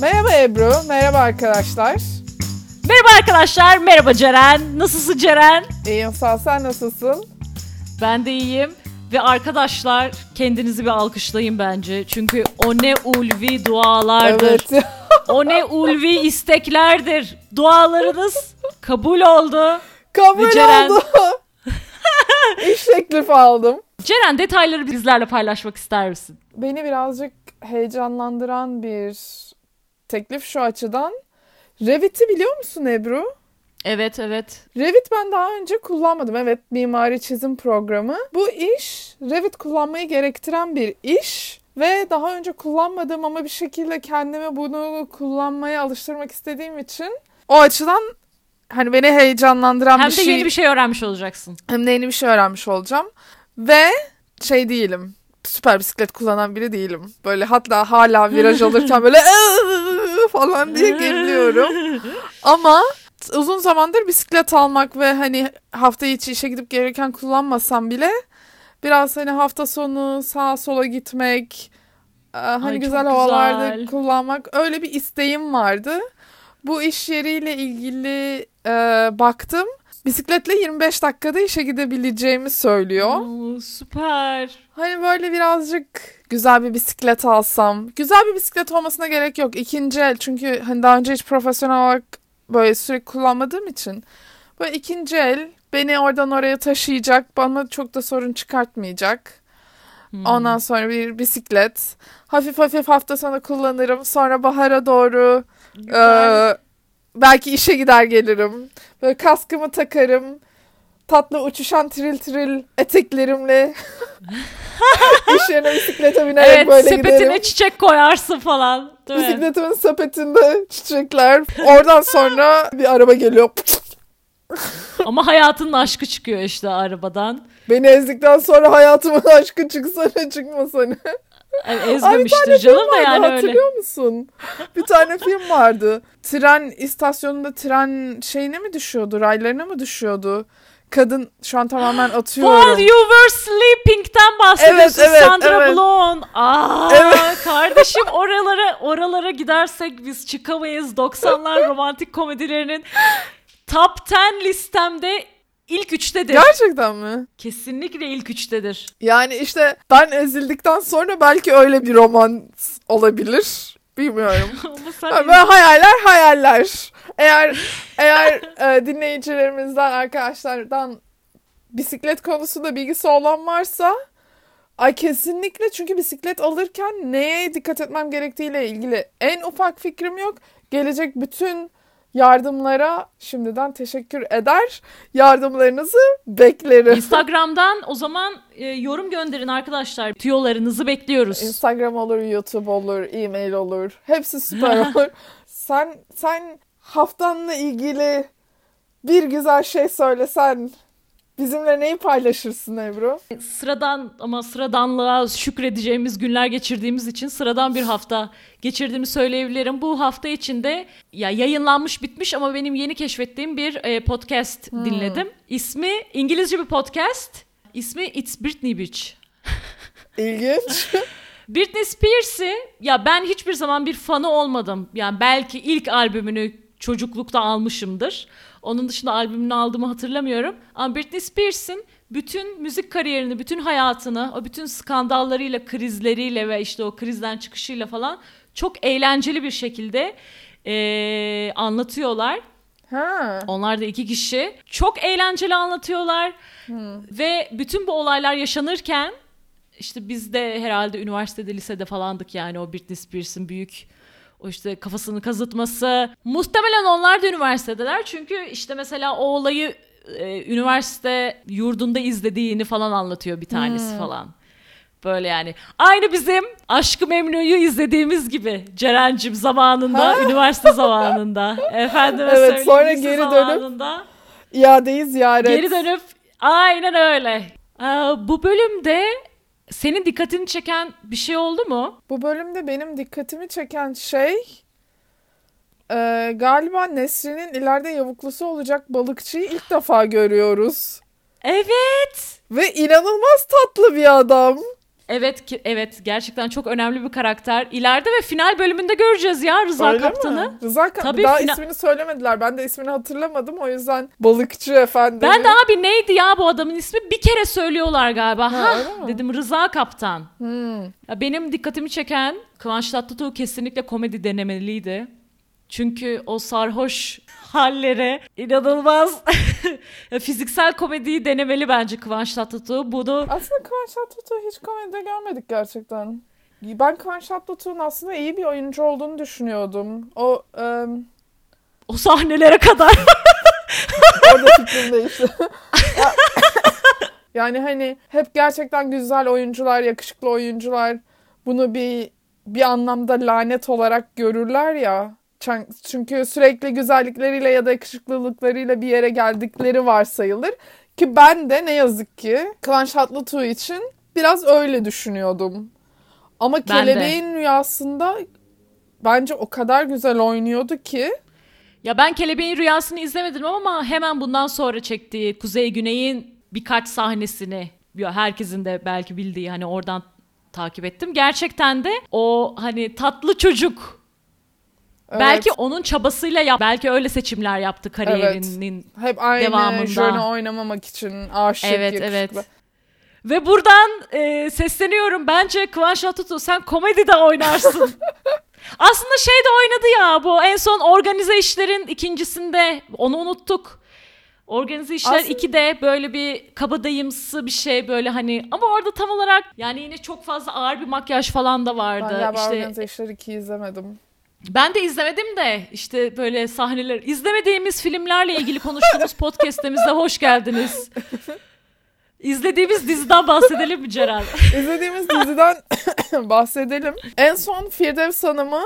Merhaba Ebru, merhaba arkadaşlar. Merhaba arkadaşlar, merhaba Ceren. Nasılsın Ceren? İyiyim sağ ol, sen nasılsın? Ben de iyiyim. Ve arkadaşlar kendinizi bir alkışlayın bence. Çünkü o ne ulvi dualardır. Evet. O ne ulvi isteklerdir. Dualarınız kabul oldu. Kabul Ve Ceren- oldu. İş teklifi aldım. Ceren detayları bizlerle paylaşmak ister misin? Beni birazcık heyecanlandıran bir teklif şu açıdan. Revit'i biliyor musun Ebru? Evet evet. Revit ben daha önce kullanmadım. Evet mimari çizim programı. Bu iş Revit kullanmayı gerektiren bir iş. Ve daha önce kullanmadığım ama bir şekilde kendimi bunu kullanmaya alıştırmak istediğim için o açıdan hani beni heyecanlandıran Hem bir de şey yeni bir şey öğrenmiş olacaksın. hem de yeni bir şey öğrenmiş olacağım. Ve şey değilim. Süper bisiklet kullanan biri değilim. Böyle hatta hala viraj alırken böyle falan diye geriliyorum. Ama uzun zamandır bisiklet almak ve hani hafta içi işe gidip gelirken kullanmasam bile biraz hani hafta sonu sağa sola gitmek, e, hani Ay, güzel havalarda güzel. kullanmak öyle bir isteğim vardı. Bu iş yeriyle ilgili e, baktım. Bisikletle 25 dakikada işe gidebileceğimi söylüyor. Oo, süper. Hani böyle birazcık güzel bir bisiklet alsam. Güzel bir bisiklet olmasına gerek yok. İkinci el çünkü hani daha önce hiç profesyonel olarak böyle sürekli kullanmadığım için. Böyle ikinci el beni oradan oraya taşıyacak. Bana çok da sorun çıkartmayacak. Hmm. Ondan sonra bir bisiklet. Hafif hafif hafta sonu kullanırım. Sonra bahara doğru Güzel. ee, belki işe gider gelirim. Böyle kaskımı takarım. Tatlı uçuşan tril tril eteklerimle iş yerine bisiklete binerek evet böyle sepetine giderim. çiçek koyarsın falan. Değil mi? Bisikletimin sepetinde çiçekler. Oradan sonra bir araba geliyor. Ama hayatının aşkı çıkıyor işte arabadan. Beni ezdikten sonra hayatımın aşkı çıksa ne çıkmasa ne. Yani ezmemiştir canım da vardı yani öyle. hatırlıyor musun? Bir tane film vardı. Tren istasyonunda tren şeyine mi düşüyordu? Raylarına mı düşüyordu? Kadın şu an tamamen While atıyorum. you were sleeping'ten bahsediyorsun Evet, evet, Sandra evet. Aa Evet. kardeşim oralara oralara gidersek biz çıkamayız. 90'lar romantik komedilerinin top 10 listemde ilk üçtedir. Gerçekten mi? Kesinlikle ilk üçtedir. Yani işte ben ezildikten sonra belki öyle bir roman olabilir. Bilmiyorum. Ama sen Böyle hayaller hayaller. Eğer eğer e, dinleyicilerimizden arkadaşlardan bisiklet konusunda bilgisi olan varsa ay kesinlikle çünkü bisiklet alırken neye dikkat etmem gerektiğiyle ilgili en ufak fikrim yok. Gelecek bütün yardımlara şimdiden teşekkür eder. Yardımlarınızı beklerim. Instagram'dan o zaman e, yorum gönderin arkadaşlar. Tüyolarınızı bekliyoruz. Instagram olur, YouTube olur, e-mail olur. Hepsi süper olur. sen sen haftanla ilgili bir güzel şey söylesen bizimle neyi paylaşırsın Ebru? Sıradan ama sıradanlığa şükredeceğimiz günler geçirdiğimiz için sıradan bir hafta geçirdiğimi söyleyebilirim. Bu hafta içinde ya yayınlanmış bitmiş ama benim yeni keşfettiğim bir e, podcast dinledim. İsmi İngilizce bir podcast. İsmi It's Britney Bitch. İlginç. Britney Spears'i ya ben hiçbir zaman bir fanı olmadım. Yani belki ilk albümünü çocuklukta almışımdır. Onun dışında albümünü aldığımı hatırlamıyorum. Ama Britney Spears'in bütün müzik kariyerini, bütün hayatını, o bütün skandallarıyla, krizleriyle ve işte o krizden çıkışıyla falan çok eğlenceli bir şekilde eee, anlatıyorlar. ha. Onlar da iki kişi. Çok eğlenceli anlatıyorlar. Ve bütün bu olaylar yaşanırken işte biz de herhalde üniversitede, lisede falandık yani o Britney Spears'ın büyük o işte kafasını kazıtması. Muhtemelen onlar da üniversitedeler. Çünkü işte mesela o olayı e, üniversite yurdunda izlediğini falan anlatıyor bir tanesi falan. Böyle yani. Aynı bizim Aşkı Memnu'yu izlediğimiz gibi Ceren'cim zamanında, Ha. üniversite zamanında. Efendime Evet, sonra geri dönüp zamanında. İadeyi ziyaret. Geri dönüp aynen öyle. Aa, bu bölümde senin dikkatini çeken bir şey oldu mu? Bu bölümde benim dikkatimi çeken şey e, galiba Nesrin'in ileride yavuklusu olacak balıkçıyı ilk defa görüyoruz. Evet. Ve inanılmaz tatlı bir adam. Evet ki evet gerçekten çok önemli bir karakter. İleride ve final bölümünde göreceğiz ya Rıza Öyle Kaptan'ı. mi? Rıza Kaptan. Tabii Daha fina- ismini söylemediler. Ben de ismini hatırlamadım. O yüzden balıkçı efendi. Ben de abi neydi ya bu adamın ismi? Bir kere söylüyorlar galiba. Ha, Ha, dedim Rıza Kaptan. Hmm. Ya benim dikkatimi çeken Kıvanç Tatlıtuğ kesinlikle komedi denemeliydi. Çünkü o sarhoş hallere inanılmaz fiziksel komediyi denemeli bence Kıvanç Tatlıtuğ. Bunu Aslında Kıvanç Tatlıtuğ'u hiç komedide görmedik gerçekten. Ben Kıvanç Tatlıtuğ'un aslında iyi bir oyuncu olduğunu düşünüyordum. O em, o sahnelere kadar orada fikrim değişti. Ya- yani hani hep gerçekten güzel oyuncular, yakışıklı oyuncular bunu bir bir anlamda lanet olarak görürler ya. Çünkü sürekli güzellikleriyle ya da yakışıklılıklarıyla bir yere geldikleri varsayılır. Ki ben de ne yazık ki Kıvanç Tatlıtuğ için biraz öyle düşünüyordum. Ama Ben de. Kelebeğin Rüyası'nda bence o kadar güzel oynuyordu ki. Ya ben Kelebeğin Rüyası'nı izlemedim ama hemen bundan sonra çektiği Kuzey Güney'in birkaç sahnesini herkesin de belki bildiği hani oradan takip ettim. Gerçekten de o hani tatlı çocuk Evet, belki onun çabasıyla yap belki öyle seçimler yaptı kariyerinin. hep aynı devamında. jönü oynamamak için aşık, Evet yakışıklı. evet. Ve buradan e, sesleniyorum. Bence Kıvanç Tatlıtuğ sen komedide oynarsın. Aslında şey de oynadı ya bu en son organize işlerin ikincisinde onu unuttuk. Organize işler Aslında- 2'de böyle bir kabadayımsı bir şey böyle hani ama orada tam olarak yani yine çok fazla ağır bir makyaj falan da Ben vardı. galiba işte Organize İşleri 2'yi izlemedim. Ben de izlemedim de işte böyle sahneler izlemediğimiz filmlerle ilgili konuştuğumuz podcast'imizde hoş geldiniz. İzlediğimiz diziden bahsedelim mi Ceren? İzlediğimiz diziden bahsedelim. En son Firdevs Hanım'ı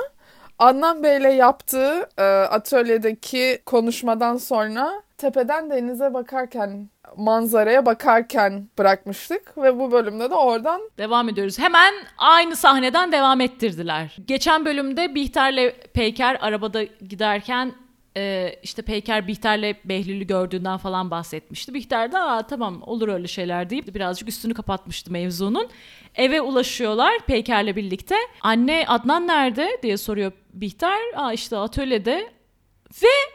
Adnan Bey'le yaptığı e, atölyedeki konuşmadan sonra tepeden denize bakarken, manzaraya bakarken bırakmıştık. Ve bu bölümde de oradan Devam ediyoruz. Hemen aynı sahneden devam ettirdiler. Geçen bölümde Bihter'le Peyker arabada giderken e, işte Peyker Bihter'le Behlül'ü gördüğünden falan bahsetmişti. Bihter de Aa, tamam olur öyle şeyler deyip birazcık üstünü kapatmıştı mevzunun. Eve ulaşıyorlar Peyker'le birlikte. Anne Adnan nerede diye soruyor Bihter. Aa işte atölyede. Ve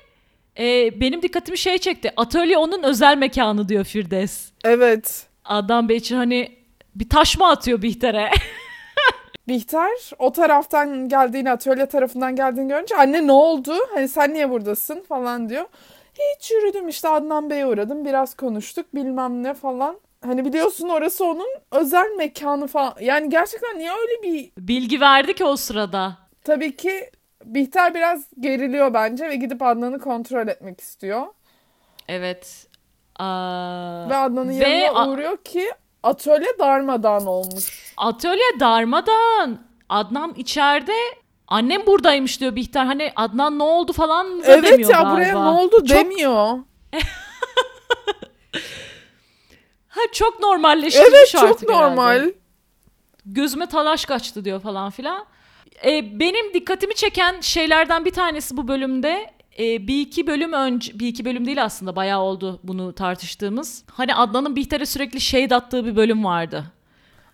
e, benim dikkatimi şey çekti. Atölye onun özel mekanı diyor Firdevs. evet Adnan Bey için hani bir taş mı atıyor Bihter'e? Bihter o taraftan geldiğini, atölye tarafından geldiğini görünce anne ne oldu? Hani sen niye buradasın falan diyor. Hiç yürüdüm işte Adnan Bey'e uğradım. Biraz konuştuk bilmem ne falan. Hani biliyorsun orası onun özel mekanı falan. Yani gerçekten niye öyle bir... Bilgi verdi ki o sırada. Tabii ki Bihter biraz geriliyor bence ve gidip Adnan'ı kontrol etmek istiyor. Evet. Aa, Ve Adnan'ın Ve yanına uğruyor ki atölye darmadağın olmuş. atölye darmadan. Adnan içeride annem buradaymış diyor Bihter. Hani Adnan ne oldu falan Evet demiyor ya galiba. buraya ne oldu Çok- demiyor. Ha, çok normalleştirmiş Evet çok artık herhalde. normal. Gözüme talaş kaçtı diyor falan filan. Ee, benim dikkatimi çeken şeylerden bir tanesi bu bölümde e, bir iki bölüm önce bir iki bölüm değil aslında bayağı oldu bunu tartıştığımız. Hani Adnan'ın Bihter'e sürekli shade attığı bir bölüm vardı.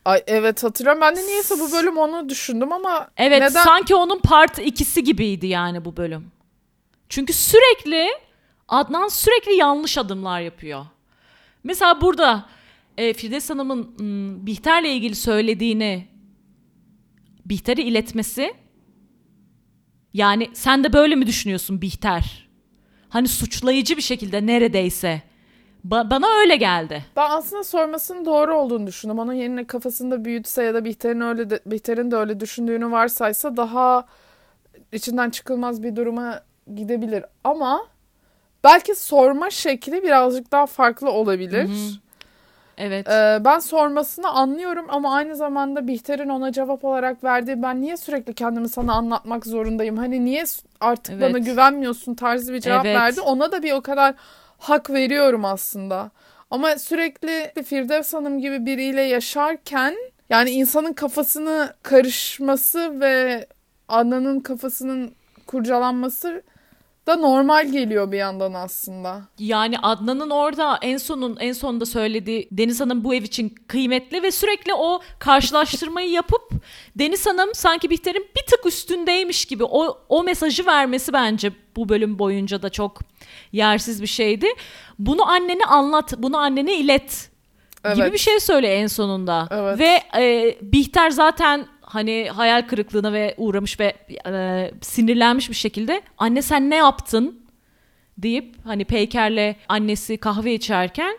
Ay evet hatırlıyorum. Ben de niyeyse bu bölüm onu düşündüm ama Evet neden? sanki onun part ikisi gibiydi yani bu bölüm. Çünkü sürekli Adnan sürekli yanlış adımlar yapıyor. Mesela burada e, Firdevs Hanım'ın hmm, Bihter'le ilgili söylediğini Bihter'e iletmesi yani sen de böyle mi düşünüyorsun Bihter? Hani suçlayıcı bir şekilde neredeyse. Ba- bana öyle geldi. Ben aslında sormasının doğru olduğunu düşündüm. Onun yerine kafasında büyütse ya da Bihter'in öyle de, Bihter'in de öyle düşündüğünü varsaysa daha içinden çıkılmaz bir duruma gidebilir. Ama belki sorma şekli birazcık daha farklı olabilir. Hı hı. Evet. Ee, ben sormasını anlıyorum ama aynı zamanda Bihter'in ona cevap olarak verdiği ben niye sürekli kendimi sana anlatmak zorundayım? Hani niye artık Evet. bana güvenmiyorsun tarzı bir cevap Evet. verdi. Ona da bir o kadar hak veriyorum aslında. Ama sürekli Firdevs Hanım gibi biriyle yaşarken yani insanın kafasını karışması ve Adnan'ın kafasının kurcalanması da normal geliyor bir yandan aslında. Yani Adnan'ın orada en sonun en sonunda söylediği Deniz Hanım bu ev için kıymetli ve sürekli o karşılaştırmayı yapıp Deniz Hanım sanki Bihter'in bir tık üstündeymiş gibi o o mesajı vermesi bence bu bölüm boyunca da çok yersiz bir şeydi. Bunu annene anlat, bunu annene ilet gibi Evet. bir şey söyle en sonunda. Evet. Ve e, Bihter zaten hani hayal kırıklığına ve uğramış ve e, sinirlenmiş bir şekilde anne sen ne yaptın deyip hani Peyker'le annesi kahve içerken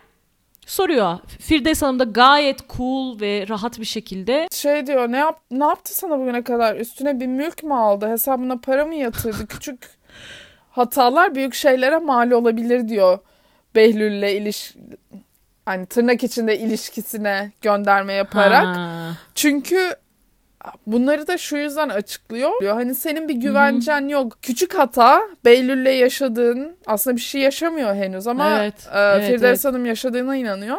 soruyor. Firdevs Hanım da gayet cool ve rahat bir şekilde Şey diyor ne yap ne yaptı sana bugüne kadar? Üstüne bir mülk mü aldı? Hesabına para mı yatırdı? Küçük hatalar büyük şeylere mal olabilir diyor. Behlül'le iliş hani tırnak içinde ilişkisine gönderme yaparak. Ha. Çünkü bunları da şu yüzden açıklıyor. Diyor, Hani senin bir güvencen yok. Küçük hata Behlül'le yaşadığın aslında bir şey yaşamıyor henüz ama Evet, e, evet, Firdevs evet. Hanım yaşadığına inanıyor.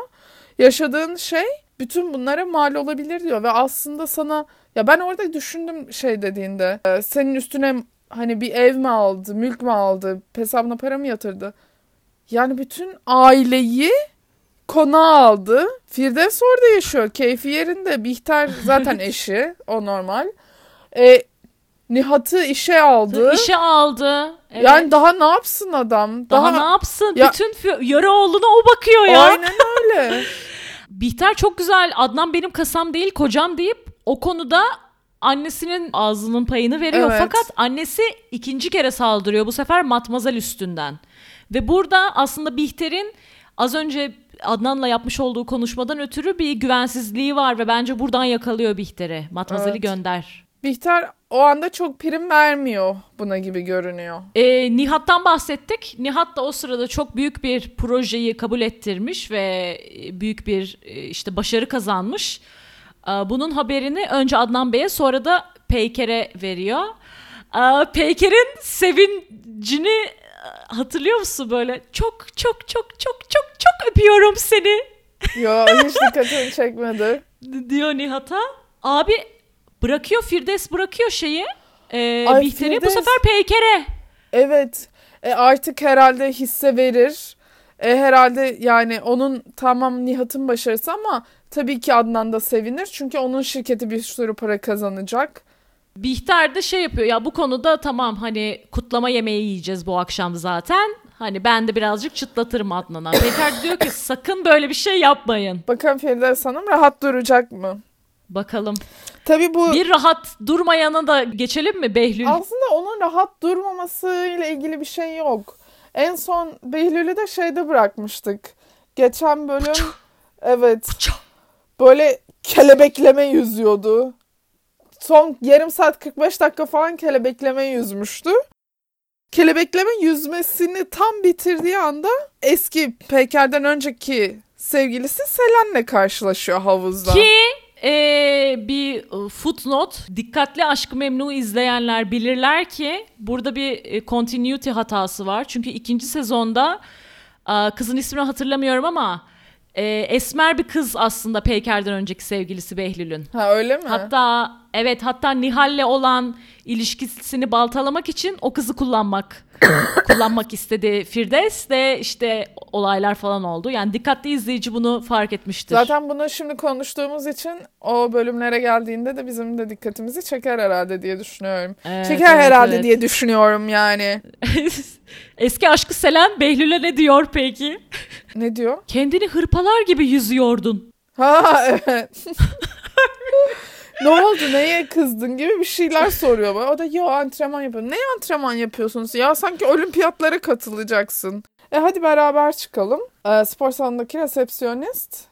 Yaşadığın şey bütün bunlara mal olabilir diyor ve aslında sana ya ben orada düşündüm şey dediğinde e, senin üstüne hani bir ev mi aldı, mülk mü aldı, hesabına para mı yatırdı? Yani bütün aileyi konağa aldı. Firdevs orada yaşıyor. Keyfi yerinde. Bihter zaten eşi. O normal. E, Nihat'ı işe aldı. işe aldı. Evet. Yani daha ne yapsın adam? daha, ne yapsın? Ya- Bütün yarı oğluna o bakıyor ya. Aynen öyle. Bihter çok güzel Adnan benim kasam değil kocam deyip o konuda annesinin ağzının payını veriyor. Evet. Fakat annesi ikinci kere saldırıyor bu sefer Matmazel üstünden. Ve burada aslında Bihter'in az önce Adnan'la yapmış olduğu konuşmadan ötürü bir güvensizliği var ve bence buradan yakalıyor Bihter'i. Matmazel'i Evet. gönder. Bihter o anda çok prim vermiyor buna gibi görünüyor. Ee, Nihat'tan bahsettik. Nihat da o sırada çok büyük bir projeyi kabul ettirmiş ve e, büyük bir e, işte başarı kazanmış. Ee, Bunun haberini önce Adnan Bey'e sonra da Peyker'e veriyor. Ee, Peyker'in sevincini e, hatırlıyor musun böyle? Çok çok çok çok çok çok öpüyorum seni Yo hiç dikkatimi çekmedi. diyor Nihat'a. Abi bırakıyor Firdevs bırakıyor şeyi. E, Ay, Bihter'i bu Firdevs- sefer Peyker'e. Evet. E, artık herhalde hisse verir. E, herhalde yani onun tamam Nihat'ın başarısı ama tabii ki Adnan da sevinir. Çünkü onun şirketi bir sürü para kazanacak. Bihter de şey yapıyor ya bu konuda tamam hani kutlama yemeği yiyeceğiz bu akşam zaten. Hani ben de birazcık çıtlatırım Adnan'a. Peker diyor ki sakın böyle bir şey yapmayın. Bakalım Firdevs Hanım rahat duracak mı? Bakalım. Tabii bu Bir rahat durmayana da geçelim mi Behlül? aslında onun rahat durmamasıyla ilgili bir şey yok. En son Behlül'ü de şeyde bırakmıştık. Geçen bölüm evet böyle kelebekleme yüzüyordu. Son yarım saat 45 dakika falan kelebekleme yüzmüştü. Kelebekleme yüzmesini tam bitirdiği anda eski Peyker'den önceki sevgilisi Selen'le karşılaşıyor havuzda. Ki eee, bir footnote dikkatli Aşk-ı Memnu izleyenler bilirler ki burada bir e, continuity hatası var. Çünkü ikinci sezonda kızın ismini hatırlamıyorum ama e, esmer bir kız aslında Peyker'den önceki sevgilisi Behlül'ün. Ha öyle mi? Hatta evet hatta Nihal'le olan ilişkisini baltalamak için o kızı kullanmak kullanmak istedi Firdevs de işte olaylar falan oldu. Yani dikkatli izleyici bunu fark etmiştir. Zaten bunu şimdi konuştuğumuz için o bölümlere geldiğinde de bizim de dikkatimizi çeker herhalde diye düşünüyorum. Evet, çeker evet, herhalde evet. diye düşünüyorum yani. Eski aşkı Selen Behlül'e ne diyor peki? Ne diyor? Kendini hırpalar gibi yüzüyordun. Ha evet. ne oldu neye kızdın gibi bir şeyler soruyor bana. O da yo antrenman yapıyorum. Ne antrenman yapıyorsunuz ya? Sanki olimpiyatlara katılacaksın. E hadi beraber çıkalım. E, spor salonundaki resepsiyonist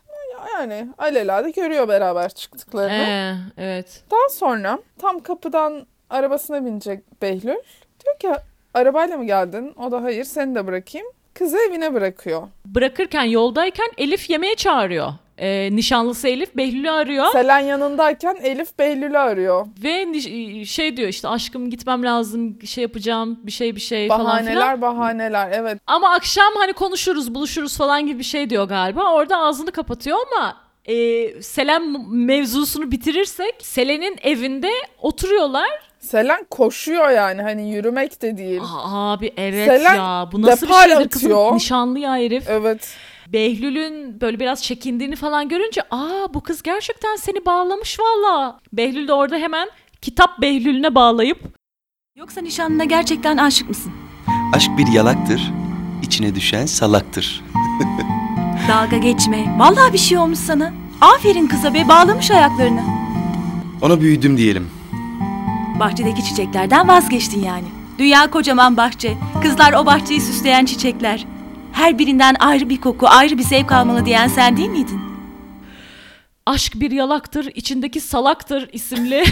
yani alelade görüyor beraber çıktıklarını. Ee, evet. Daha sonra tam kapıdan arabasına binecek Behlül. Diyor ki arabayla mı geldin? O da hayır seni de bırakayım. Kızı evine bırakıyor. Bırakırken yoldayken Elif yemeğe çağırıyor. Ee, nişanlısı Elif Behlül'ü arıyor. Selen yanındayken Elif Behlül'ü arıyor. Ve niş- şey diyor işte aşkım gitmem lazım şey yapacağım bir şey bir şey falan filan. Bahaneler bahaneler evet. Ama akşam hani konuşuruz buluşuruz falan gibi bir şey diyor galiba. Orada ağzını kapatıyor ama e, Selen mevzusunu bitirirsek Selen'in evinde oturuyorlar. Selen koşuyor yani hani yürümek de değil. Aa, abi evet Selen ya. Bu nasıl bir depar şeydir kızım? atıyor. Nişanlı ya herif. Evet. Behlül'ün böyle biraz çekindiğini falan görünce aa bu kız gerçekten seni bağlamış valla. Behlül de orada hemen kitap Behlül'üne bağlayıp Yoksa nişanlına gerçekten aşık mısın? Aşk bir yalaktır, içine düşen salaktır. Dalga geçme. Vallahi bir şey olmuş sana. Aferin kıza be bağlamış ayaklarını. Ona büyüdüm diyelim. Bahçedeki çiçeklerden vazgeçtin yani. Dünya kocaman bahçe. Kızlar o bahçeyi süsleyen çiçekler. Her birinden ayrı bir koku, ayrı bir zevk almalı diyen sen değil miydin? aşk bir yalaktır içindeki salaktır isimli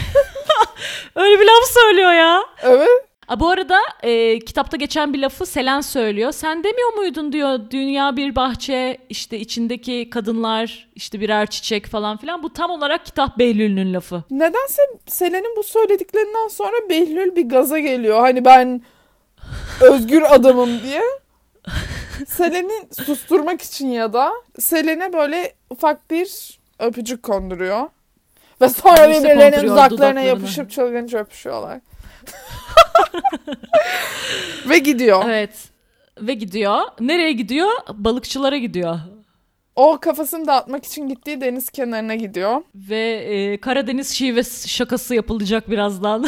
öyle bir laf söylüyor ya. Evet. Aa, bu arada e, kitapta geçen bir lafı Selen söylüyor. Sen demiyor muydun diyor dünya bir bahçe işte içindeki kadınlar işte birer çiçek falan filan. Bu tam olarak kitap Behlül'ün lafı. Nedense Selen'in bu söylediklerinden sonra Behlül bir gaza geliyor. Hani ben özgür adamım diye. Selen'i susturmak için ya da Selen'e böyle ufak bir öpücük konduruyor. Ve sonra Buse birbirlerinin dudaklarına. yapışıp çılgınca öpüşüyorlar. Ve gidiyor. Evet. Ve gidiyor. Nereye gidiyor? Balıkçılara gidiyor. O kafasını dağıtmak için gittiği deniz kenarına gidiyor. Ve e, Karadeniz şivesi şakası yapılacak birazdan.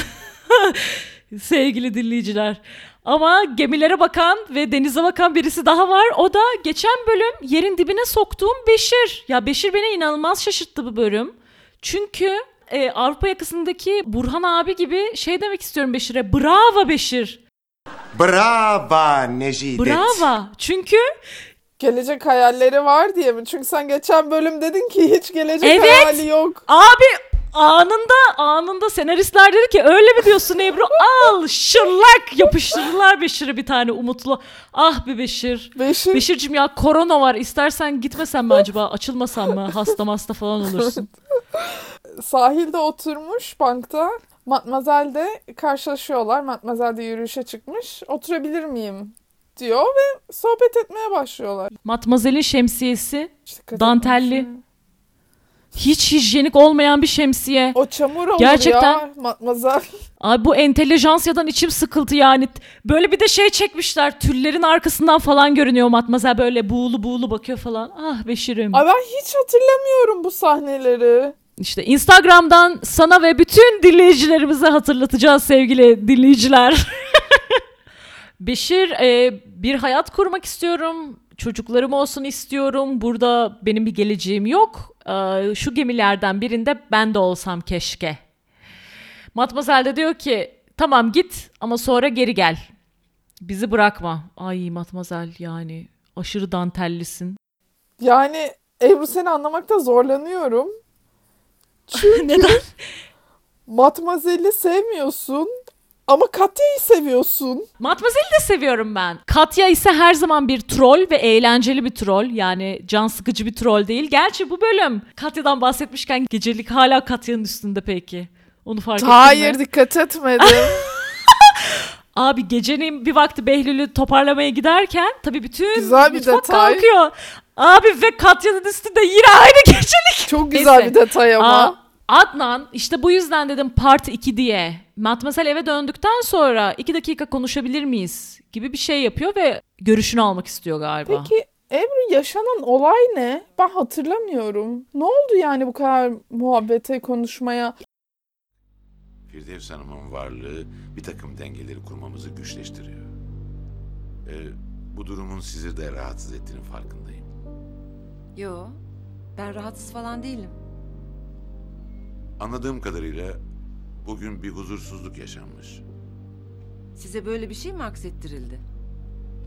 Sevgili dinleyiciler. Ama gemilere bakan ve denize bakan birisi daha var. O da geçen bölüm yerin dibine soktuğum Beşir. Ya Beşir beni inanılmaz şaşırttı bu bölüm. Çünkü e, Avrupa yakasındaki Burhan abi gibi şey demek istiyorum Beşir'e. Bravo Beşir. Brava Nejidet. Bravo. Çünkü Gelecek hayalleri var diye mi? Çünkü sen geçen bölüm dedin ki hiç gelecek Evet. hayali yok. Abi anında anında senaristler dedi ki öyle mi diyorsun Ebru? Al şırlak yapıştırdılar Beşir'e bir tane umutlu. Ah be Beşir. Beşir Beşir'cim ya korona var istersen gitmesen mi acaba açılmasan mı hasta hasta falan olursun. sahilde oturmuş bankta. Matmazel de karşılaşıyorlar. Matmazel de yürüyüşe çıkmış. Oturabilir miyim? diyor ve sohbet etmeye başlıyorlar. Matmazel'in şemsiyesi İşte Dantelli. konuşuyor. Hiç hijyenik olmayan bir şemsiye. O çamur olur Gerçekten. ya Matmazel. Ay bu entelejansiyadan içim sıkıldı yani. Böyle bir de şey çekmişler. Tüllerin arkasından falan görünüyor Matmazel böyle buğulu buğulu bakıyor falan. Ah Beşir'im. Ay ben hiç hatırlamıyorum bu sahneleri. İşte Instagram'dan sana ve bütün dinleyicilerimize hatırlatacağız sevgili dinleyiciler. Beşir e, bir hayat kurmak istiyorum. Çocuklarım olsun istiyorum. Burada benim bir geleceğim yok. E, şu gemilerden birinde ben de olsam keşke. Matmazel de diyor ki tamam git ama sonra geri gel. Bizi bırakma. Ay Matmazel yani aşırı dantellisin. Yani Ebru seni anlamakta zorlanıyorum. Neden? Matmazel'i sevmiyorsun ama Katya'yı seviyorsun. Matmazel'i de seviyorum ben. Katya ise her zaman bir troll ve eğlenceli bir troll. Yani can sıkıcı bir troll değil. Gerçi bu bölüm Katya'dan bahsetmişken gecelik hala Katya'nın üstünde peki. Onu fark ettin Hayır mi? dikkat etmedim. Abi gecenin bir vakti Behlül'ü toparlamaya giderken tabii bütün Güzel bir mutfak detay. kalkıyor. Abi ve Katya'nın üstünde yine aynı gecelik. Çok güzel Neyse. bir detay ama. Aa, Adnan işte bu yüzden dedim part 2 diye. Matmazel eve döndükten sonra 2 dakika konuşabilir miyiz gibi bir şey yapıyor ve görüşünü almak istiyor galiba. Peki Ebru yaşanan olay ne? Ben hatırlamıyorum. Ne oldu yani bu kadar muhabbete, konuşmaya? Firdevs Hanım'ın varlığı bir takım dengeleri kurmamızı güçleştiriyor. Ee, bu durumun sizi de rahatsız ettiğinin farkındayım. Yo, ben rahatsız falan değilim. Anladığım kadarıyla bugün bir huzursuzluk yaşanmış. Size böyle bir şey mi aksettirildi?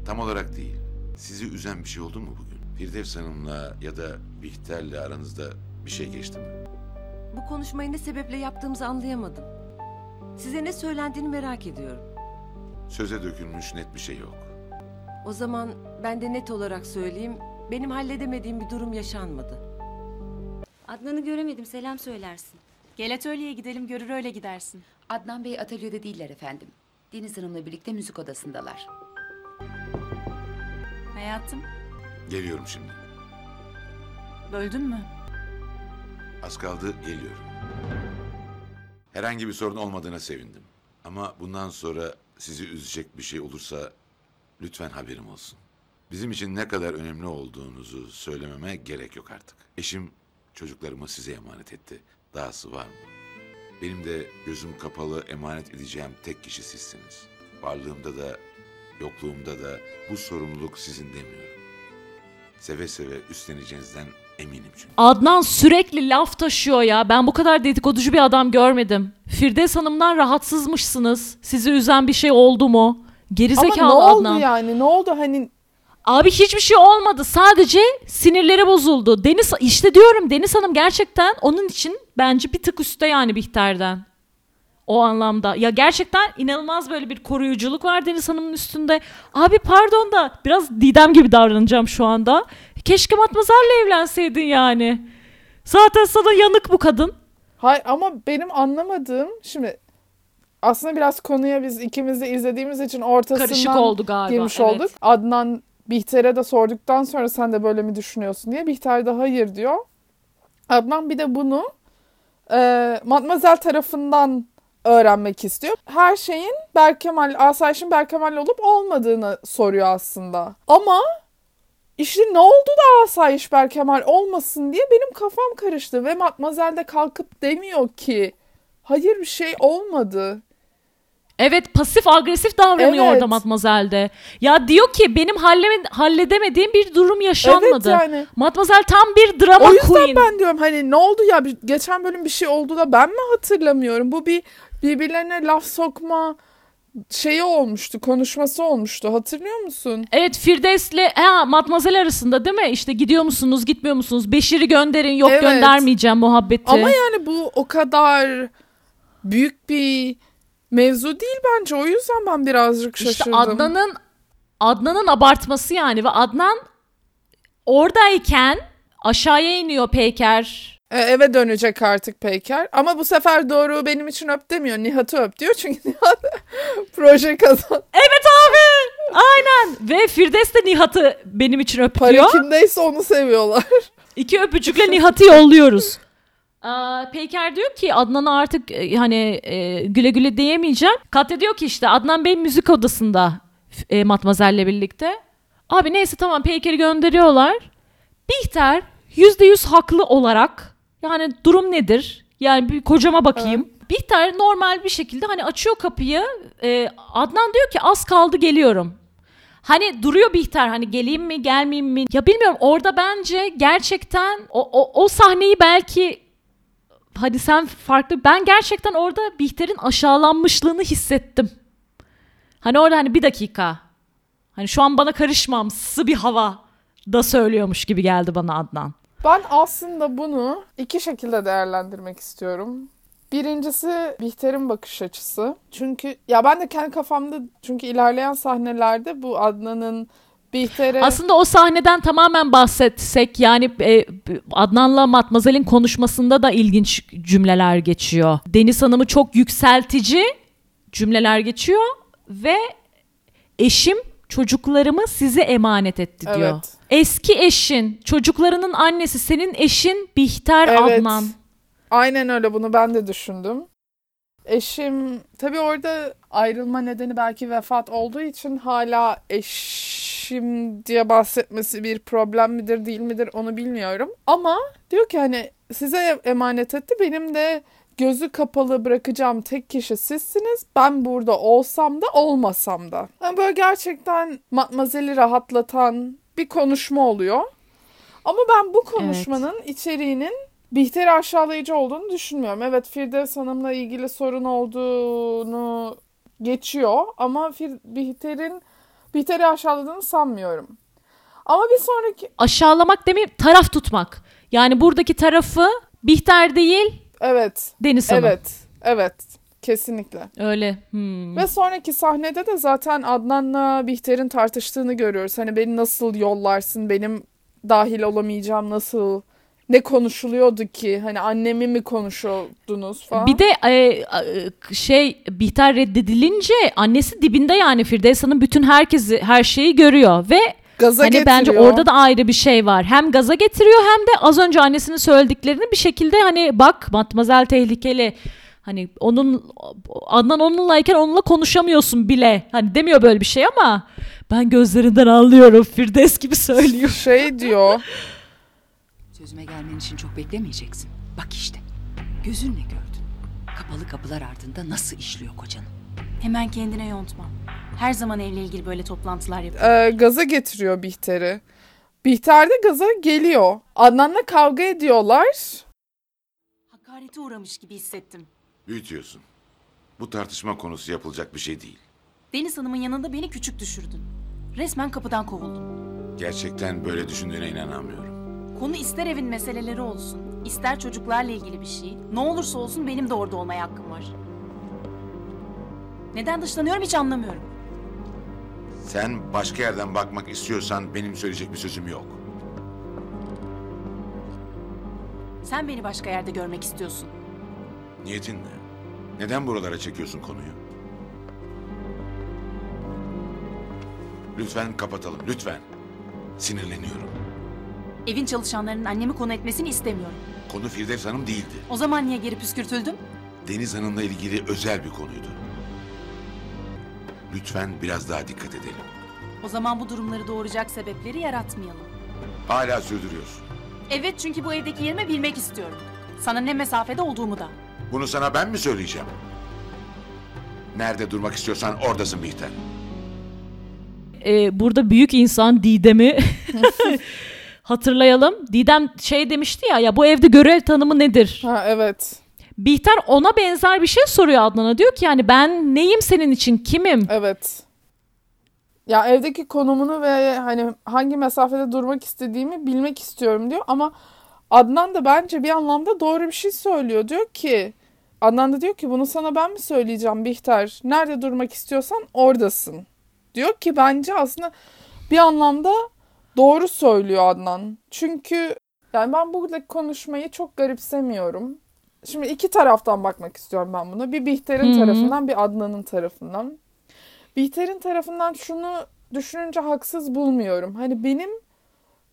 Tam olarak değil. Sizi üzen bir şey oldu mu bugün? Firdevs Hanım'la ya da Bihter'le aranızda bir şey geçti mi? Bu konuşmayı ne sebeple yaptığımızı anlayamadım. Size ne söylendiğini merak ediyorum. Söze dökülmüş net bir şey yok. O zaman ben de net olarak söyleyeyim, benim halledemediğim bir durum yaşanmadı. Adnan'ı göremedim. Selam söylersin. Gel atölyeye gidelim görür öyle gidersin. Adnan Bey atölyede değiller efendim. Deniz Hanım'la birlikte müzik odasındalar. Hayatım Geliyorum şimdi. böldün mü? Az kaldı geliyorum. Herhangi bir sorun olmadığına sevindim. Ama bundan sonra sizi üzecek bir şey olursa lütfen haberim olsun. Bizim için ne kadar önemli olduğunuzu söylememe gerek yok artık. Eşim çocuklarımı size emanet etti. Dahası var mı? Benim de gözüm kapalı emanet edeceğim tek kişi sizsiniz. Varlığımda da yokluğumda da bu sorumluluk sizin demiyorum. Seve seve üstleneceğinizden eminim çünkü. Adnan sürekli laf taşıyor ya. Ben bu kadar dedikoducu bir adam görmedim. Firdevs Hanım'dan rahatsızmışsınız. Sizi üzen bir şey oldu mu? Ama Gerizekalı ne oldu Adnan. yani? Ne oldu hani Abi hiçbir şey olmadı. Sadece sinirleri bozuldu. Deniz işte diyorum Deniz Hanım gerçekten onun için bence bir tık üstte yani Bihter'den. O anlamda. Ya gerçekten inanılmaz böyle bir koruyuculuk var Deniz Hanım'ın üstünde. Abi pardon da biraz Didem gibi davranacağım şu anda. Keşke Matmazel'le evlenseydin yani. Zaten sana yanık bu kadın. Hayır ama benim anlamadığım şimdi aslında biraz konuya biz ikimiz de izlediğimiz için ortasından Karışık oldu galiba, girmiş evet. olduk. Adnan Bihter'e de sorduktan sonra sen de böyle mi düşünüyorsun diye Bihter de hayır diyor. Adnan bir de bunu e, Matmazel tarafından öğrenmek istiyor. Her şeyin Berkemal, Asayiş'in Berkemal olup olmadığını soruyor aslında. Ama işte ne oldu da Asayiş Berkemal olmasın diye benim kafam karıştı ve Matmazel de kalkıp demiyor ki hayır bir şey olmadı. Evet pasif agresif davranıyor Evet. orada Matmazel'de. Ya diyor ki benim halleme, halledemediğim bir durum yaşanmadı. Evet yani. Matmazel tam bir drama O yüzden queen. ben diyorum hani ne oldu ya bir- geçen bölüm bir şey oldu da ben mi hatırlamıyorum? Bu bir birbirlerine laf sokma şeyi olmuştu, konuşması olmuştu. Hatırlıyor musun? Evet Firdevs'le ha, Matmazel arasında değil mi? İşte gidiyor musunuz gitmiyor musunuz? Beşir'i gönderin yok Evet. göndermeyeceğim muhabbeti. Ama yani bu o kadar büyük bir mevzu değil bence. O yüzden ben birazcık işte şaşırdım. Adnan'ın Adnan'ın abartması yani ve Adnan oradayken aşağıya iniyor Peyker. E, eve dönecek artık Peyker. Ama bu sefer doğru benim için öp demiyor. Nihat'ı öp diyor. Çünkü Nihat proje kazan. Evet abi. Aynen. Ve Firdevs de Nihat'ı benim için öp Para diyor. kimdeyse onu seviyorlar. İki öpücükle Nihat'ı yolluyoruz. Peyker diyor ki Adnan'a artık e, hani e, güle güle diyemeyeceğim. Katya diyor ki işte Adnan Bey müzik odasında e, Matmazel'le birlikte. Abi neyse tamam Peyker'i gönderiyorlar. Bihter yüzde yüz haklı olarak yani durum nedir? Yani bir kocama bakayım. Bihter normal bir şekilde hani açıyor kapıyı. E, Adnan diyor ki az kaldı geliyorum. Hani duruyor Bihter hani geleyim mi gelmeyeyim mi? Ya bilmiyorum orada bence gerçekten o, o, o sahneyi belki hadi sen farklı ben gerçekten orada Bihter'in aşağılanmışlığını hissettim. Hani orada hani bir dakika. Hani şu an bana karışmamsı bir hava da söylüyormuş gibi geldi bana Adnan. Ben aslında bunu iki şekilde değerlendirmek istiyorum. Birincisi Bihter'in bakış açısı. Çünkü ya ben de kendi kafamda çünkü ilerleyen sahnelerde bu Adnan'ın Bihter'e Aslında o sahneden tamamen bahsetsek yani e, Adnan'la Matmazel'in konuşmasında da ilginç cümleler geçiyor. Deniz Hanım'ı çok yükseltici cümleler geçiyor ve eşim çocuklarımı size emanet etti diyor. Evet. Eski eşin, çocuklarının annesi, senin eşin Bihter Evet. Adnan. Aynen öyle bunu ben de düşündüm. Eşim tabii orada ayrılma nedeni belki vefat olduğu için hala eşim diye bahsetmesi bir problem midir değil midir onu bilmiyorum. Ama diyor ki hani size emanet etti benim de gözü kapalı bırakacağım tek kişi sizsiniz. Ben burada olsam da olmasam da. Yani böyle gerçekten matmazeli rahatlatan bir konuşma oluyor. Ama ben bu konuşmanın içeriğinin Bihter'i aşağılayıcı olduğunu düşünmüyorum. Evet Firdevs Hanım'la ilgili sorun olduğunu geçiyor ama Fir- Bihter'in Bihter'i aşağıladığını sanmıyorum. Ama bir sonraki Aşağılamak demeyeyim, taraf tutmak. Yani buradaki tarafı Bihter değil, evet Deniz Hanım. evet evet kesinlikle. Öyle. Hmm. Ve sonraki sahnede de zaten Adnan'la Bihter'in tartıştığını görüyoruz. Hani beni nasıl yollarsın, benim dahil olamayacağım nasıl, ne konuşuluyordu ki? Hani annemi mi konuşuyordunuz falan. Bir de e, şey Bihter reddedilince annesi dibinde yani Firdevs Hanım bütün herkesi her şeyi görüyor ve Gaza hani bence getiriyor. orada da ayrı bir şey var. Hem gaza getiriyor hem de az önce annesinin söylediklerini bir şekilde hani bak Matmazel tehlikeli. Hani onun Adnan onunlayken onunla konuşamıyorsun bile. Hani demiyor böyle bir şey ama ben gözlerinden anlıyorum. Firdevs gibi söylüyor. Şey diyor. Sözüme gelmen için çok beklemeyeceksin. Bak işte. Gözünle gördün. Kapalı kapılar ardında nasıl işliyor kocanın. Hemen kendine yontma. Her zaman evle ilgili böyle toplantılar yapıyor. e, gaza getiriyor Bihter'i. Bihter de gaza geliyor. Adnan'la kavga ediyorlar. Hakarete uğramış gibi hissettim. Büyütüyorsun. Bu tartışma konusu yapılacak bir şey değil. Deniz Hanım'ın yanında beni küçük düşürdün. Resmen kapıdan kovuldum. Gerçekten böyle düşündüğüne inanamıyorum. Konu ister evin meseleleri olsun, ister çocuklarla ilgili bir şey. Ne olursa olsun benim de orada olmaya hakkım var. Neden dışlanıyorum hiç anlamıyorum. Sen başka yerden bakmak istiyorsan benim söyleyecek bir sözüm yok. Sen beni başka yerde görmek istiyorsun. Niyetin ne? Neden buralara çekiyorsun konuyu? Lütfen kapatalım, lütfen. Sinirleniyorum. Evin çalışanlarının annemi konu etmesini istemiyorum. Konu Firdevs Hanım değildi. O zaman niye geri püskürtüldüm? Deniz Hanım'la ilgili özel bir konuydu. Lütfen biraz daha dikkat edelim. O zaman bu durumları doğuracak sebepleri yaratmayalım. Hala sürdürüyorsun. Evet çünkü bu evdeki yerimi bilmek istiyorum. Sana ne mesafede olduğumu da. Bunu sana ben mi söyleyeceğim? Nerede durmak istiyorsan oradasın Bihter. Ee, burada büyük insan Didem'i hatırlayalım. Didem şey demişti ya ya bu evde görev tanımı nedir? Ha evet. Bihter ona benzer bir şey soruyor Adnan'a. Diyor ki yani ben neyim senin için kimim? Evet. Ya evdeki konumunu ve hani hangi mesafede durmak istediğimi bilmek istiyorum diyor ama Adnan da bence bir anlamda doğru bir şey söylüyor. Diyor ki Adnan da diyor ki bunu sana ben mi söyleyeceğim Bihter? Nerede durmak istiyorsan oradasın. Diyor ki bence aslında bir anlamda doğru söylüyor Adnan. Çünkü yani ben buradaki konuşmayı çok garipsemiyorum. Şimdi iki taraftan bakmak istiyorum ben buna. Bir Bihter'in tarafından bir Adnan'ın tarafından. Bihter'in tarafından şunu düşününce haksız bulmuyorum. Hani benim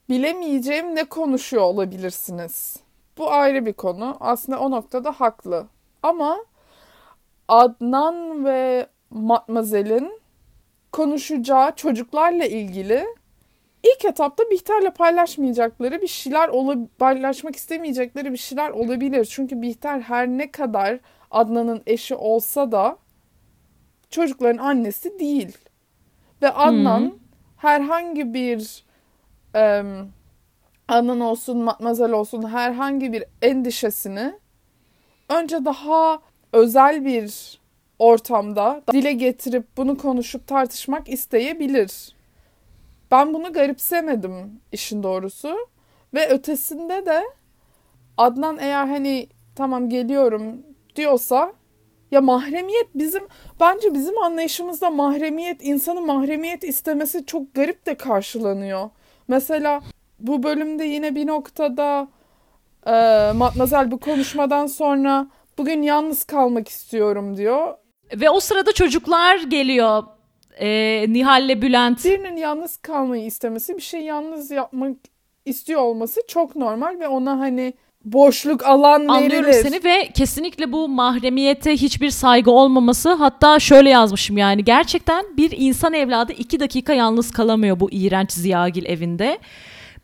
bilemeyeceğim ne konuşuyor olabilirsiniz. Bu ayrı bir konu. Aslında o noktada haklı. Ama Adnan ve Matmazel'in konuşacağı çocuklarla ilgili ilk etapta Bihter'le paylaşmayacakları bir şeyler ola- paylaşmak istemeyecekleri bir şeyler olabilir. Çünkü Bihter her ne kadar Adnan'ın eşi olsa da çocukların annesi değil. Ve Adnan herhangi bir em, Adnan olsun, Matmazel olsun herhangi bir endişesini önce daha özel bir ortamda dile getirip bunu konuşup tartışmak isteyebilir. Ben bunu garipsemedim işin doğrusu. Ve ötesinde de Adnan eğer hani tamam geliyorum diyorsa ya mahremiyet bizim bence bizim anlayışımızda mahremiyet insanın mahremiyet istemesi çok garip de karşılanıyor. Mesela bu bölümde yine bir noktada e, Matmazel bu konuşmadan sonra bugün yalnız kalmak istiyorum diyor. Ve o sırada çocuklar geliyor. Ee, Nihal'le Bülent. Birinin yalnız kalmayı istemesi, bir şey yalnız yapmak istiyor olması çok normal ve ona hani boşluk alan Anlıyorum verilir. seni ve kesinlikle bu mahremiyete hiçbir saygı olmaması hatta şöyle yazmışım yani gerçekten bir insan evladı iki dakika yalnız kalamıyor bu iğrenç Ziyagil evinde.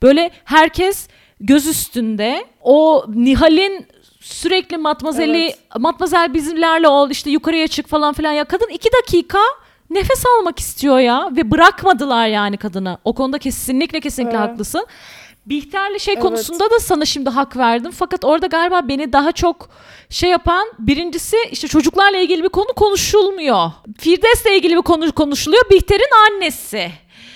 Böyle herkes göz üstünde o Nihal'in sürekli matmazeli Evet. matmazel bizimlerle ol işte yukarıya çık falan filan ya kadın iki dakika nefes almak istiyor ya ve bırakmadılar yani kadını. O konuda kesinlikle kesinlikle Evet. haklısın. Bihter'le şey Evet. konusunda da sana şimdi hak verdim. Fakat orada galiba beni daha çok şey yapan birincisi işte çocuklarla ilgili bir konu konuşulmuyor. Firdevs'le ilgili bir konu konuşuluyor. Bihter'in annesi.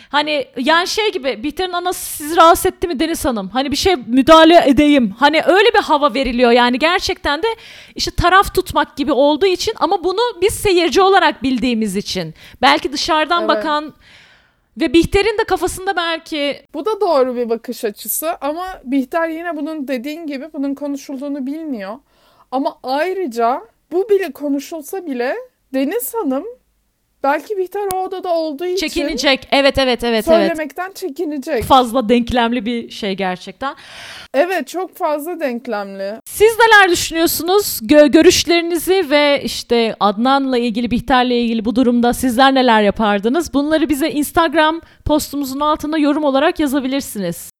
Hani yani şey gibi Bihter'in anası sizi rahatsız etti mi Deniz Hanım? Hani bir şey müdahale edeyim. Hani öyle bir hava veriliyor yani gerçekten de işte taraf tutmak gibi olduğu için ama bunu biz seyirci olarak bildiğimiz için. Belki dışarıdan Evet. bakan ve Bihter'in de kafasında belki Bu da doğru bir bakış açısı ama Bihter yine bunun dediğin gibi bunun konuşulduğunu bilmiyor. Ama ayrıca bu bile konuşulsa bile Deniz Hanım belki Bihter o odada olduğu için Çekinecek. Evet evet evet evet. söylemekten çekinecek. Fazla denklemli bir şey gerçekten. Evet çok fazla denklemli. Siz neler düşünüyorsunuz? Gö- görüşlerinizi ve işte Adnan'la ilgili, Bihter'le ilgili bu durumda sizler neler yapardınız? Bunları bize Instagram postumuzun altında yorum olarak yazabilirsiniz.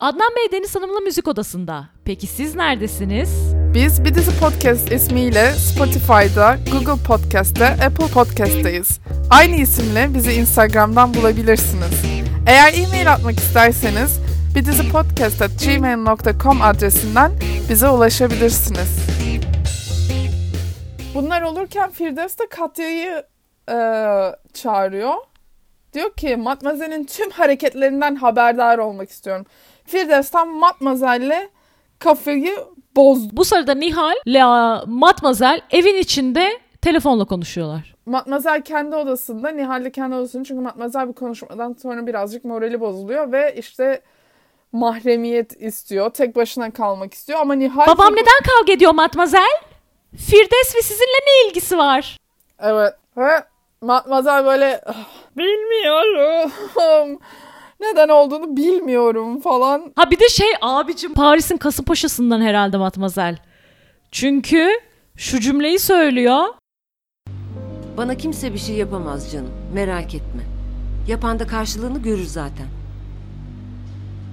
Adnan Bey Deniz Hanım'la müzik odasında. Peki siz neredesiniz? Biz Bir Dizi Podcast ismiyle Spotify'da, Google Podcast'te, Apple Podcast'teyiz. Aynı isimle bizi Instagram'dan bulabilirsiniz. Eğer e-mail atmak isterseniz bidizipodcast.gmail.com adresinden bize ulaşabilirsiniz. Bunlar olurken Firdevs de Katya'yı e, çağırıyor. Diyor ki Matmazel'in tüm hareketlerinden haberdar olmak istiyorum. Firdevs tam Matmazel'le kafayı bozdu. Bu sırada Nihal ile Matmazel evin içinde telefonla konuşuyorlar. Matmazel kendi odasında, Nihal de kendi odasında. Çünkü Matmazel bir konuşmadan sonra birazcık morali bozuluyor ve işte mahremiyet istiyor. Tek başına kalmak istiyor ama Nihal... Babam neden kavga ediyor Matmazel? Firdevs ve sizinle ne ilgisi var? Evet. Ve Matmazel böyle "Ah, bilmiyorum. Neden olduğunu bilmiyorum falan. Ha bir de şey abicim Paris'in Kasımpaşa'sından herhalde Matmazel. Çünkü şu cümleyi söylüyor. Bana kimse bir şey yapamaz canım. Merak etme. Yapan da karşılığını görür zaten.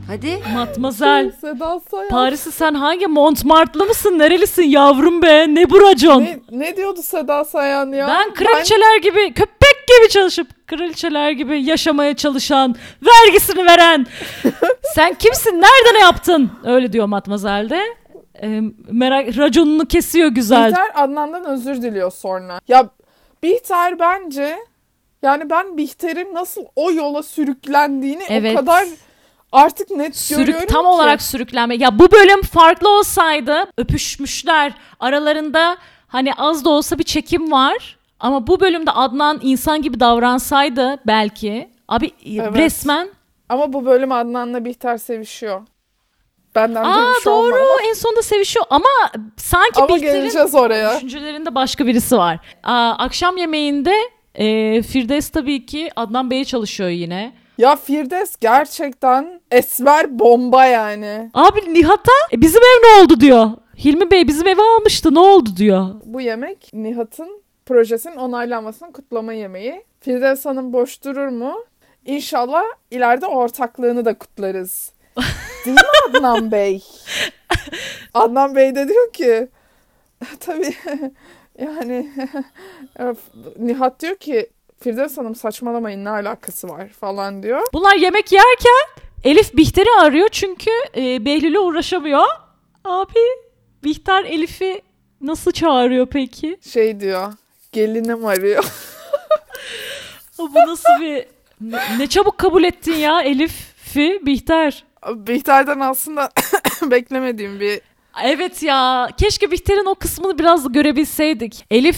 Hadi. Matmazel. Seda Sayan. Paris'i sen hangi Montmartre'lı mısın? Nerelisin yavrum be? Ne bu racon? Ne, ne diyordu Seda Sayan ya? Ben kraliçeler gibi, köpek gibi çalışıp kraliçeler gibi yaşamaya çalışan, vergisini veren. Sen kimsin? Nerede ne yaptın? Öyle diyor Matmazel de. Ee, merak raconunu kesiyor güzel. Bihter Adnan'dan özür diliyor sonra. Ya Bihter bence yani ben Bihter'in nasıl o yola sürüklendiğini Evet. o kadar artık net görüyorum Sürük tam ki. olarak sürüklenme. Ya bu bölüm farklı olsaydı öpüşmüşler. Aralarında hani az da olsa bir çekim var. Ama bu bölümde Adnan insan gibi davransaydı belki. Abi Evet. resmen. Ama bu bölüm Adnan'la Bihter sevişiyor. Benden Aa duymuş doğru olma. en sonunda sevişiyor ama sanki Ama Bihter'in oraya. düşüncelerinde başka birisi var. Aa, akşam yemeğinde e, Firdevs tabii ki Adnan Bey'e çalışıyor yine. Ya Firdevs gerçekten esmer bomba yani. Abi Nihat'a "E, bizim ev ne oldu diyor. Hilmi Bey bizim evi almıştı ne oldu diyor. Bu yemek Nihat'ın projesinin onaylanmasının kutlama yemeği. Firdevs Hanım boş durur mu? İnşallah ileride ortaklığını da kutlarız. Değil mi Adnan Bey? Adnan Bey de diyor ki tabii yani Nihat diyor ki Firdevs Hanım saçmalamayın ne alakası var falan diyor. Bunlar yemek yerken Elif Bihter'i arıyor çünkü e, Behlül'e uğraşamıyor. Abi Bihter Elif'i nasıl çağırıyor peki? Şey diyor gelinim arıyor. Bu nasıl bir... Ne, ne çabuk kabul ettin ya Elif'i Bihter. Bihter'den aslında beklemediğim bir Evet ya keşke Bihter'in o kısmını biraz görebilseydik. Elif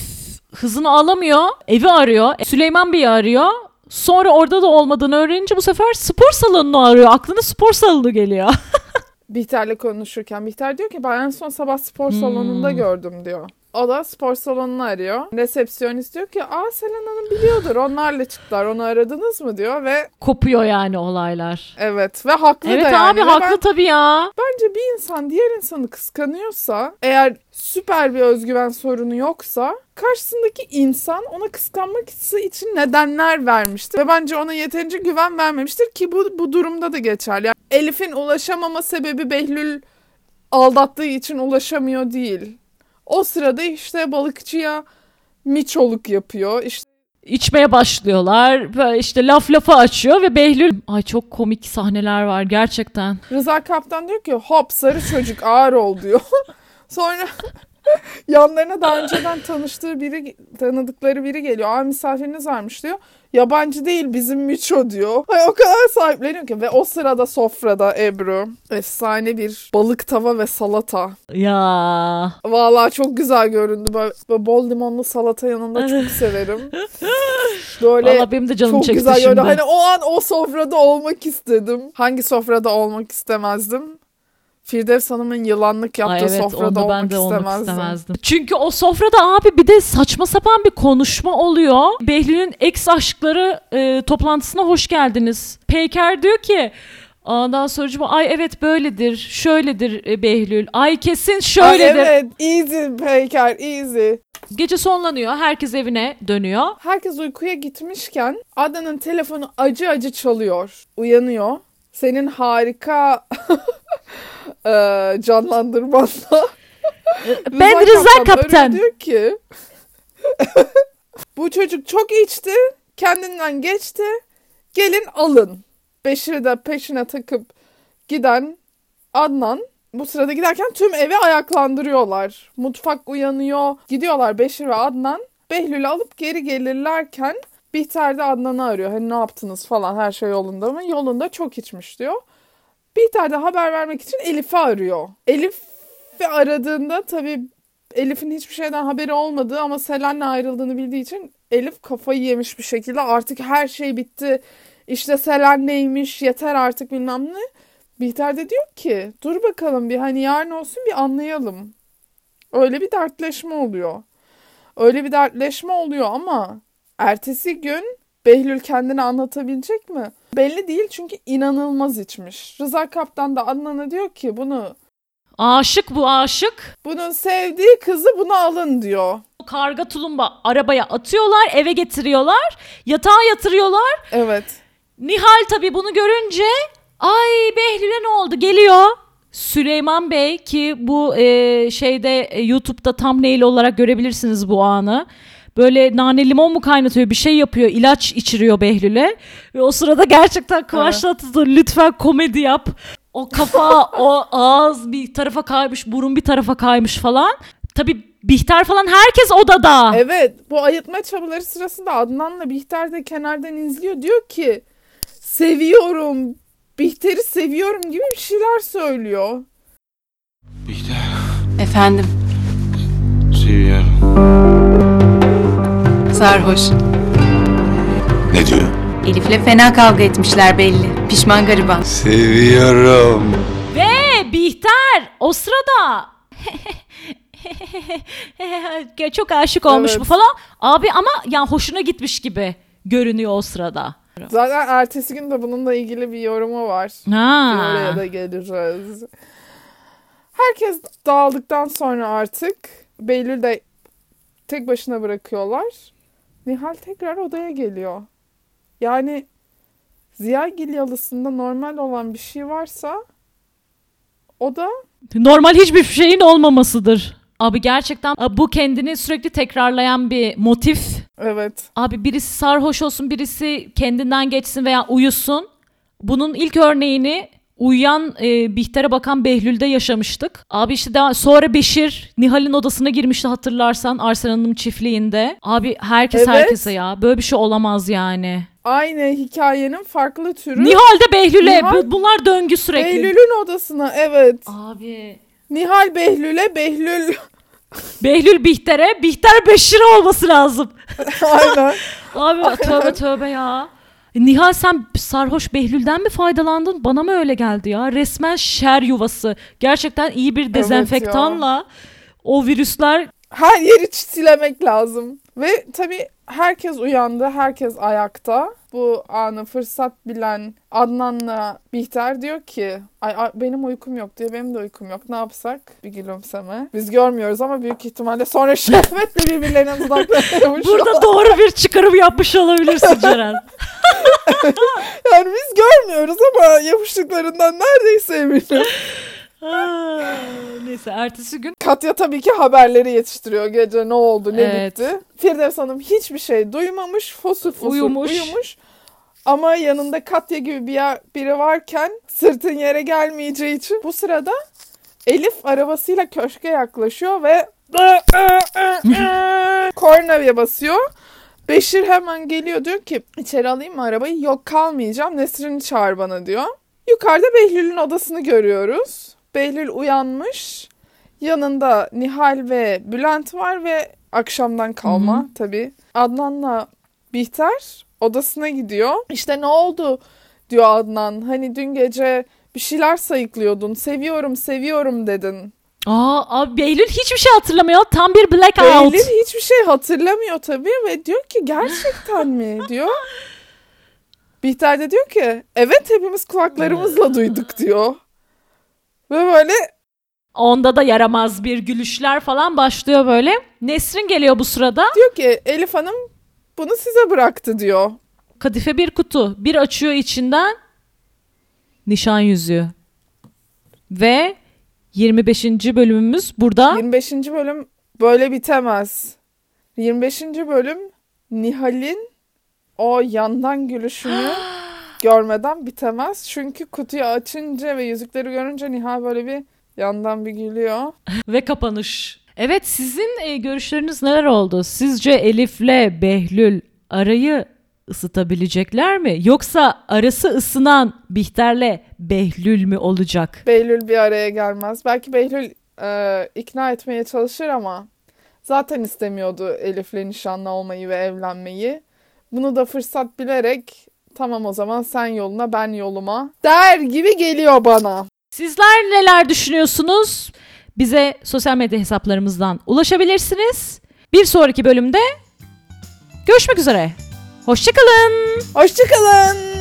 hızını alamıyor, evi arıyor, Süleyman Bey'i arıyor. Sonra orada da olmadığını öğrenince bu sefer spor salonunu arıyor. Aklına spor salonu geliyor. Bihter'le konuşurken Bihter diyor ki ben en son sabah spor Hmm. salonunda gördüm diyor. O da spor salonunu arıyor. Resepsiyonist diyor ki aa Selen Hanım biliyordur onlarla çıktılar onu aradınız mı diyor ve Kopuyor yani olaylar. evet ve haklı Evet da yani. abi Ve haklı ben- tabii ya. bence bir insan diğer insanı kıskanıyorsa eğer süper bir özgüven sorunu yoksa karşısındaki insan ona kıskanmak için nedenler vermiştir. Ve bence ona yeterince güven vermemiştir ki bu, bu durumda da geçerli. Yani Elif'in ulaşamama sebebi Behlül aldattığı için ulaşamıyor değil. O sırada işte balıkçıya miçoluk yapıyor. İşte İçmeye başlıyorlar. Böyle işte laf lafa açıyor ve Behlül... Ay çok komik sahneler var gerçekten. Rıza Kaptan diyor ki hop sarı çocuk ağır ol diyor. Sonra yanlarına daha önceden tanıştığı biri tanıdıkları biri geliyor. Aa misafiriniz varmış diyor. Yabancı değil bizim Miço diyor. Ay, o kadar sahipleniyor ki. Ve o sırada sofrada Ebru efsane bir balık tava ve salata. Ya Vallahi çok güzel göründü. Böyle, böyle bol limonlu salata yanında çok severim. Böyle Valla benim de canım çok çekti güzel şimdi. görünüyor. Hani o an o sofrada olmak istedim. Hangi sofrada olmak istemezdim? Firdevs Hanım'ın yılanlık yaptığı Ay evet sofrada olmak, ben de olmak istemezdim. istemezdim. Çünkü o sofrada abi bir de saçma sapan bir konuşma oluyor. Behlül'ün ex aşkları e, toplantısına hoş geldiniz. Peyker diyor ki Ondan sonra ay evet böyledir, şöyledir e, Behlül. Ay kesin Ay şöyledir. evet easy Peyker easy. Gece sonlanıyor, herkes evine dönüyor. Herkes uykuya gitmişken Adnan'ın telefonu acı acı çalıyor. Uyanıyor. Senin harika eee, canlandırmanla. Ben Rıza arıyor, Kaptan. Diyor ki bu çocuk çok içti. Kendinden geçti. Gelin alın. Beşir'i de peşine takıp giden Adnan bu sırada giderken tüm evi ayaklandırıyorlar. Mutfak uyanıyor. Gidiyorlar Beşir ve Adnan. Behlül'ü alıp geri gelirlerken Bihter de Adnan'ı arıyor. Hani ne yaptınız falan her şey yolunda mı? Yolunda çok içmiş diyor. Bihter de haber vermek için Elif'i arıyor. Elif'i aradığında tabii Elif'in hiçbir şeyden haberi olmadığı ama Selen'le ayrıldığını bildiği için Elif kafayı yemiş bir şekilde artık her şey bitti. İşte Selen neymiş yeter artık bilmem ne. Bihter de diyor ki dur bakalım bir hani yarın olsun bir anlayalım. Öyle bir dertleşme oluyor. Öyle bir dertleşme oluyor ama ertesi gün Behlül kendini anlatabilecek mi? Belli değil çünkü inanılmaz içmiş. Rıza Kaptan da Adnan'a diyor ki bunu Aşık bu aşık. bunun sevdiği kızı buna alın diyor. Karga tulumba arabaya atıyorlar, eve getiriyorlar, yatağa yatırıyorlar. Evet. Nihal tabii bunu görünce ay Behlül'e ne oldu geliyor. Süleyman Bey ki bu e, şeyde e, YouTube'da thumbnail olarak görebilirsiniz bu anı. Böyle nane limon mu kaynatıyor bir şey yapıyor ilaç içiriyor Behlül'e. Ve o sırada gerçekten Kıvanç Tatlıtuğ lütfen komedi yap. O kafa o ağız bir tarafa kaymış burun bir tarafa kaymış falan. Tabii Bihter falan herkes odada. Evet bu ayıtma çabaları sırasında Adnan'la Bihter de kenardan izliyor. Diyor ki seviyorum, Bihter'i seviyorum gibi bir şeyler söylüyor. Bihter, Efendim, seviyorum. Sarhoş. Ne diyor? Elif'le fena kavga etmişler belli. Pişman gariban. Seviyorum. Ve Bihter o sırada çok aşık olmuş Evet. bu falan. Abi ama ya hoşuna gitmiş gibi görünüyor o sırada. Zaten ertesi gün de bununla ilgili bir yorumu var. Ha. Oraya da geliriz. Herkes dağıldıktan sonra artık Beylül de tek başına bırakıyorlar. Nihal tekrar odaya geliyor. Yani Ziyagil yalısında normal olan bir şey varsa o da Normal hiçbir şeyin olmamasıdır. Abi gerçekten bu kendini sürekli tekrarlayan bir motif. evet Abi birisi sarhoş olsun, birisi kendinden geçsin veya uyusun. Bunun ilk örneğini uyuyan e, Bihter'e bakan Behlül'de yaşamıştık. Abi işte daha sonra Beşir Nihal'in odasına girmişti hatırlarsan Arsen Hanım çiftliğinde. Abi herkes Evet. herkese ya. Böyle bir şey olamaz yani. aynı hikayenin farklı türü. Nihal de Behlül'e. Nihal- Bu- Bunlar döngü sürekli. Behlül'ün odasına evet. Abi. Nihal Behlül'e Behlül Behlül Bihter'e, Bihter Beşir'e olması lazım. aynen. Abi tövbe tövbe ya. Nihal sen sarhoş Behlül'den mi faydalandın? Bana mı öyle geldi ya? Resmen şer yuvası. Gerçekten iyi bir dezenfektanla o virüsler Her yeri silemek lazım. Ve tabii herkes uyandı, herkes ayakta. Bu anı fırsat bilen Adnan'la Bihter diyor ki Ay, ay, benim uykum yok diyor. Benim de uykum yok. Ne yapsak? Bir gülümseme. Biz görmüyoruz ama büyük ihtimalle sonra şehvetle birbirlerine dudaklanıyormuş. burada doğru bir çıkarım yapmış olabilirsin Ceren. Yani biz görmüyoruz ama yapıştıklarından neredeyse eminim. Neyse ertesi gün Katya tabii ki haberleri yetiştiriyor. Gece ne oldu, ne Evet. bitti. Firdevs Hanım hiçbir şey duymamış. Fosur fosur Uyumuş. uyumuş. Ama yanında Katya gibi bir yer- biri varken sırtın yere gelmeyeceği için bu sırada Elif arabasıyla köşke yaklaşıyor ve kornaya basıyor. Beşir hemen geliyor diyor ki içeri alayım mı arabayı? Yok kalmayacağım Nesrin'i çağır bana diyor. Yukarıda Behlül'ün odasını görüyoruz. Behlül uyanmış. Yanında Nihal ve Bülent var ve akşamdan kalma tabii. Adnan'la Bihter odasına gidiyor. İşte ne oldu diyor Adnan. Hani dün gece bir şeyler sayıklıyordun. Seviyorum, seviyorum dedin. Aa, abi Behlül hiçbir şey hatırlamıyor. Tam bir blackout. Behlül hiçbir şey hatırlamıyor tabii ve diyor ki gerçekten mi diyor. Bihter de diyor ki evet hepimiz kulaklarımızla duyduk diyor. Ve böyle Onda da yaramaz bir gülüşler falan başlıyor böyle. Nesrin geliyor bu sırada. diyor ki Elif Hanım bunu size bıraktı diyor. Kadife bir kutu. Bir açıyor içinden nişan yüzüğü. Ve 25. bölümümüz burada. 25. bölüm böyle bitemez. 25. bölüm Nihal'in o yandan gülüşünü görmeden bitemez. Çünkü kutuyu açınca ve yüzükleri görünce Nihal böyle bir yandan bir gülüyor. ve kapanış. Evet sizin e, görüşleriniz neler oldu? Sizce Elif'le Behlül arayı ısıtabilecekler mi? Yoksa arası ısınan Bihter'le Behlül mü olacak? Behlül bir araya gelmez. Belki Behlül e, ikna etmeye çalışır ama zaten istemiyordu Elif'le nişanlı olmayı ve evlenmeyi. Bunu da fırsat bilerek tamam o zaman sen yoluna ben yoluma der gibi geliyor bana. Sizler neler düşünüyorsunuz? Bize sosyal medya hesaplarımızdan ulaşabilirsiniz. Bir sonraki bölümde görüşmek üzere. Hoşçakalın. Hoşçakalın.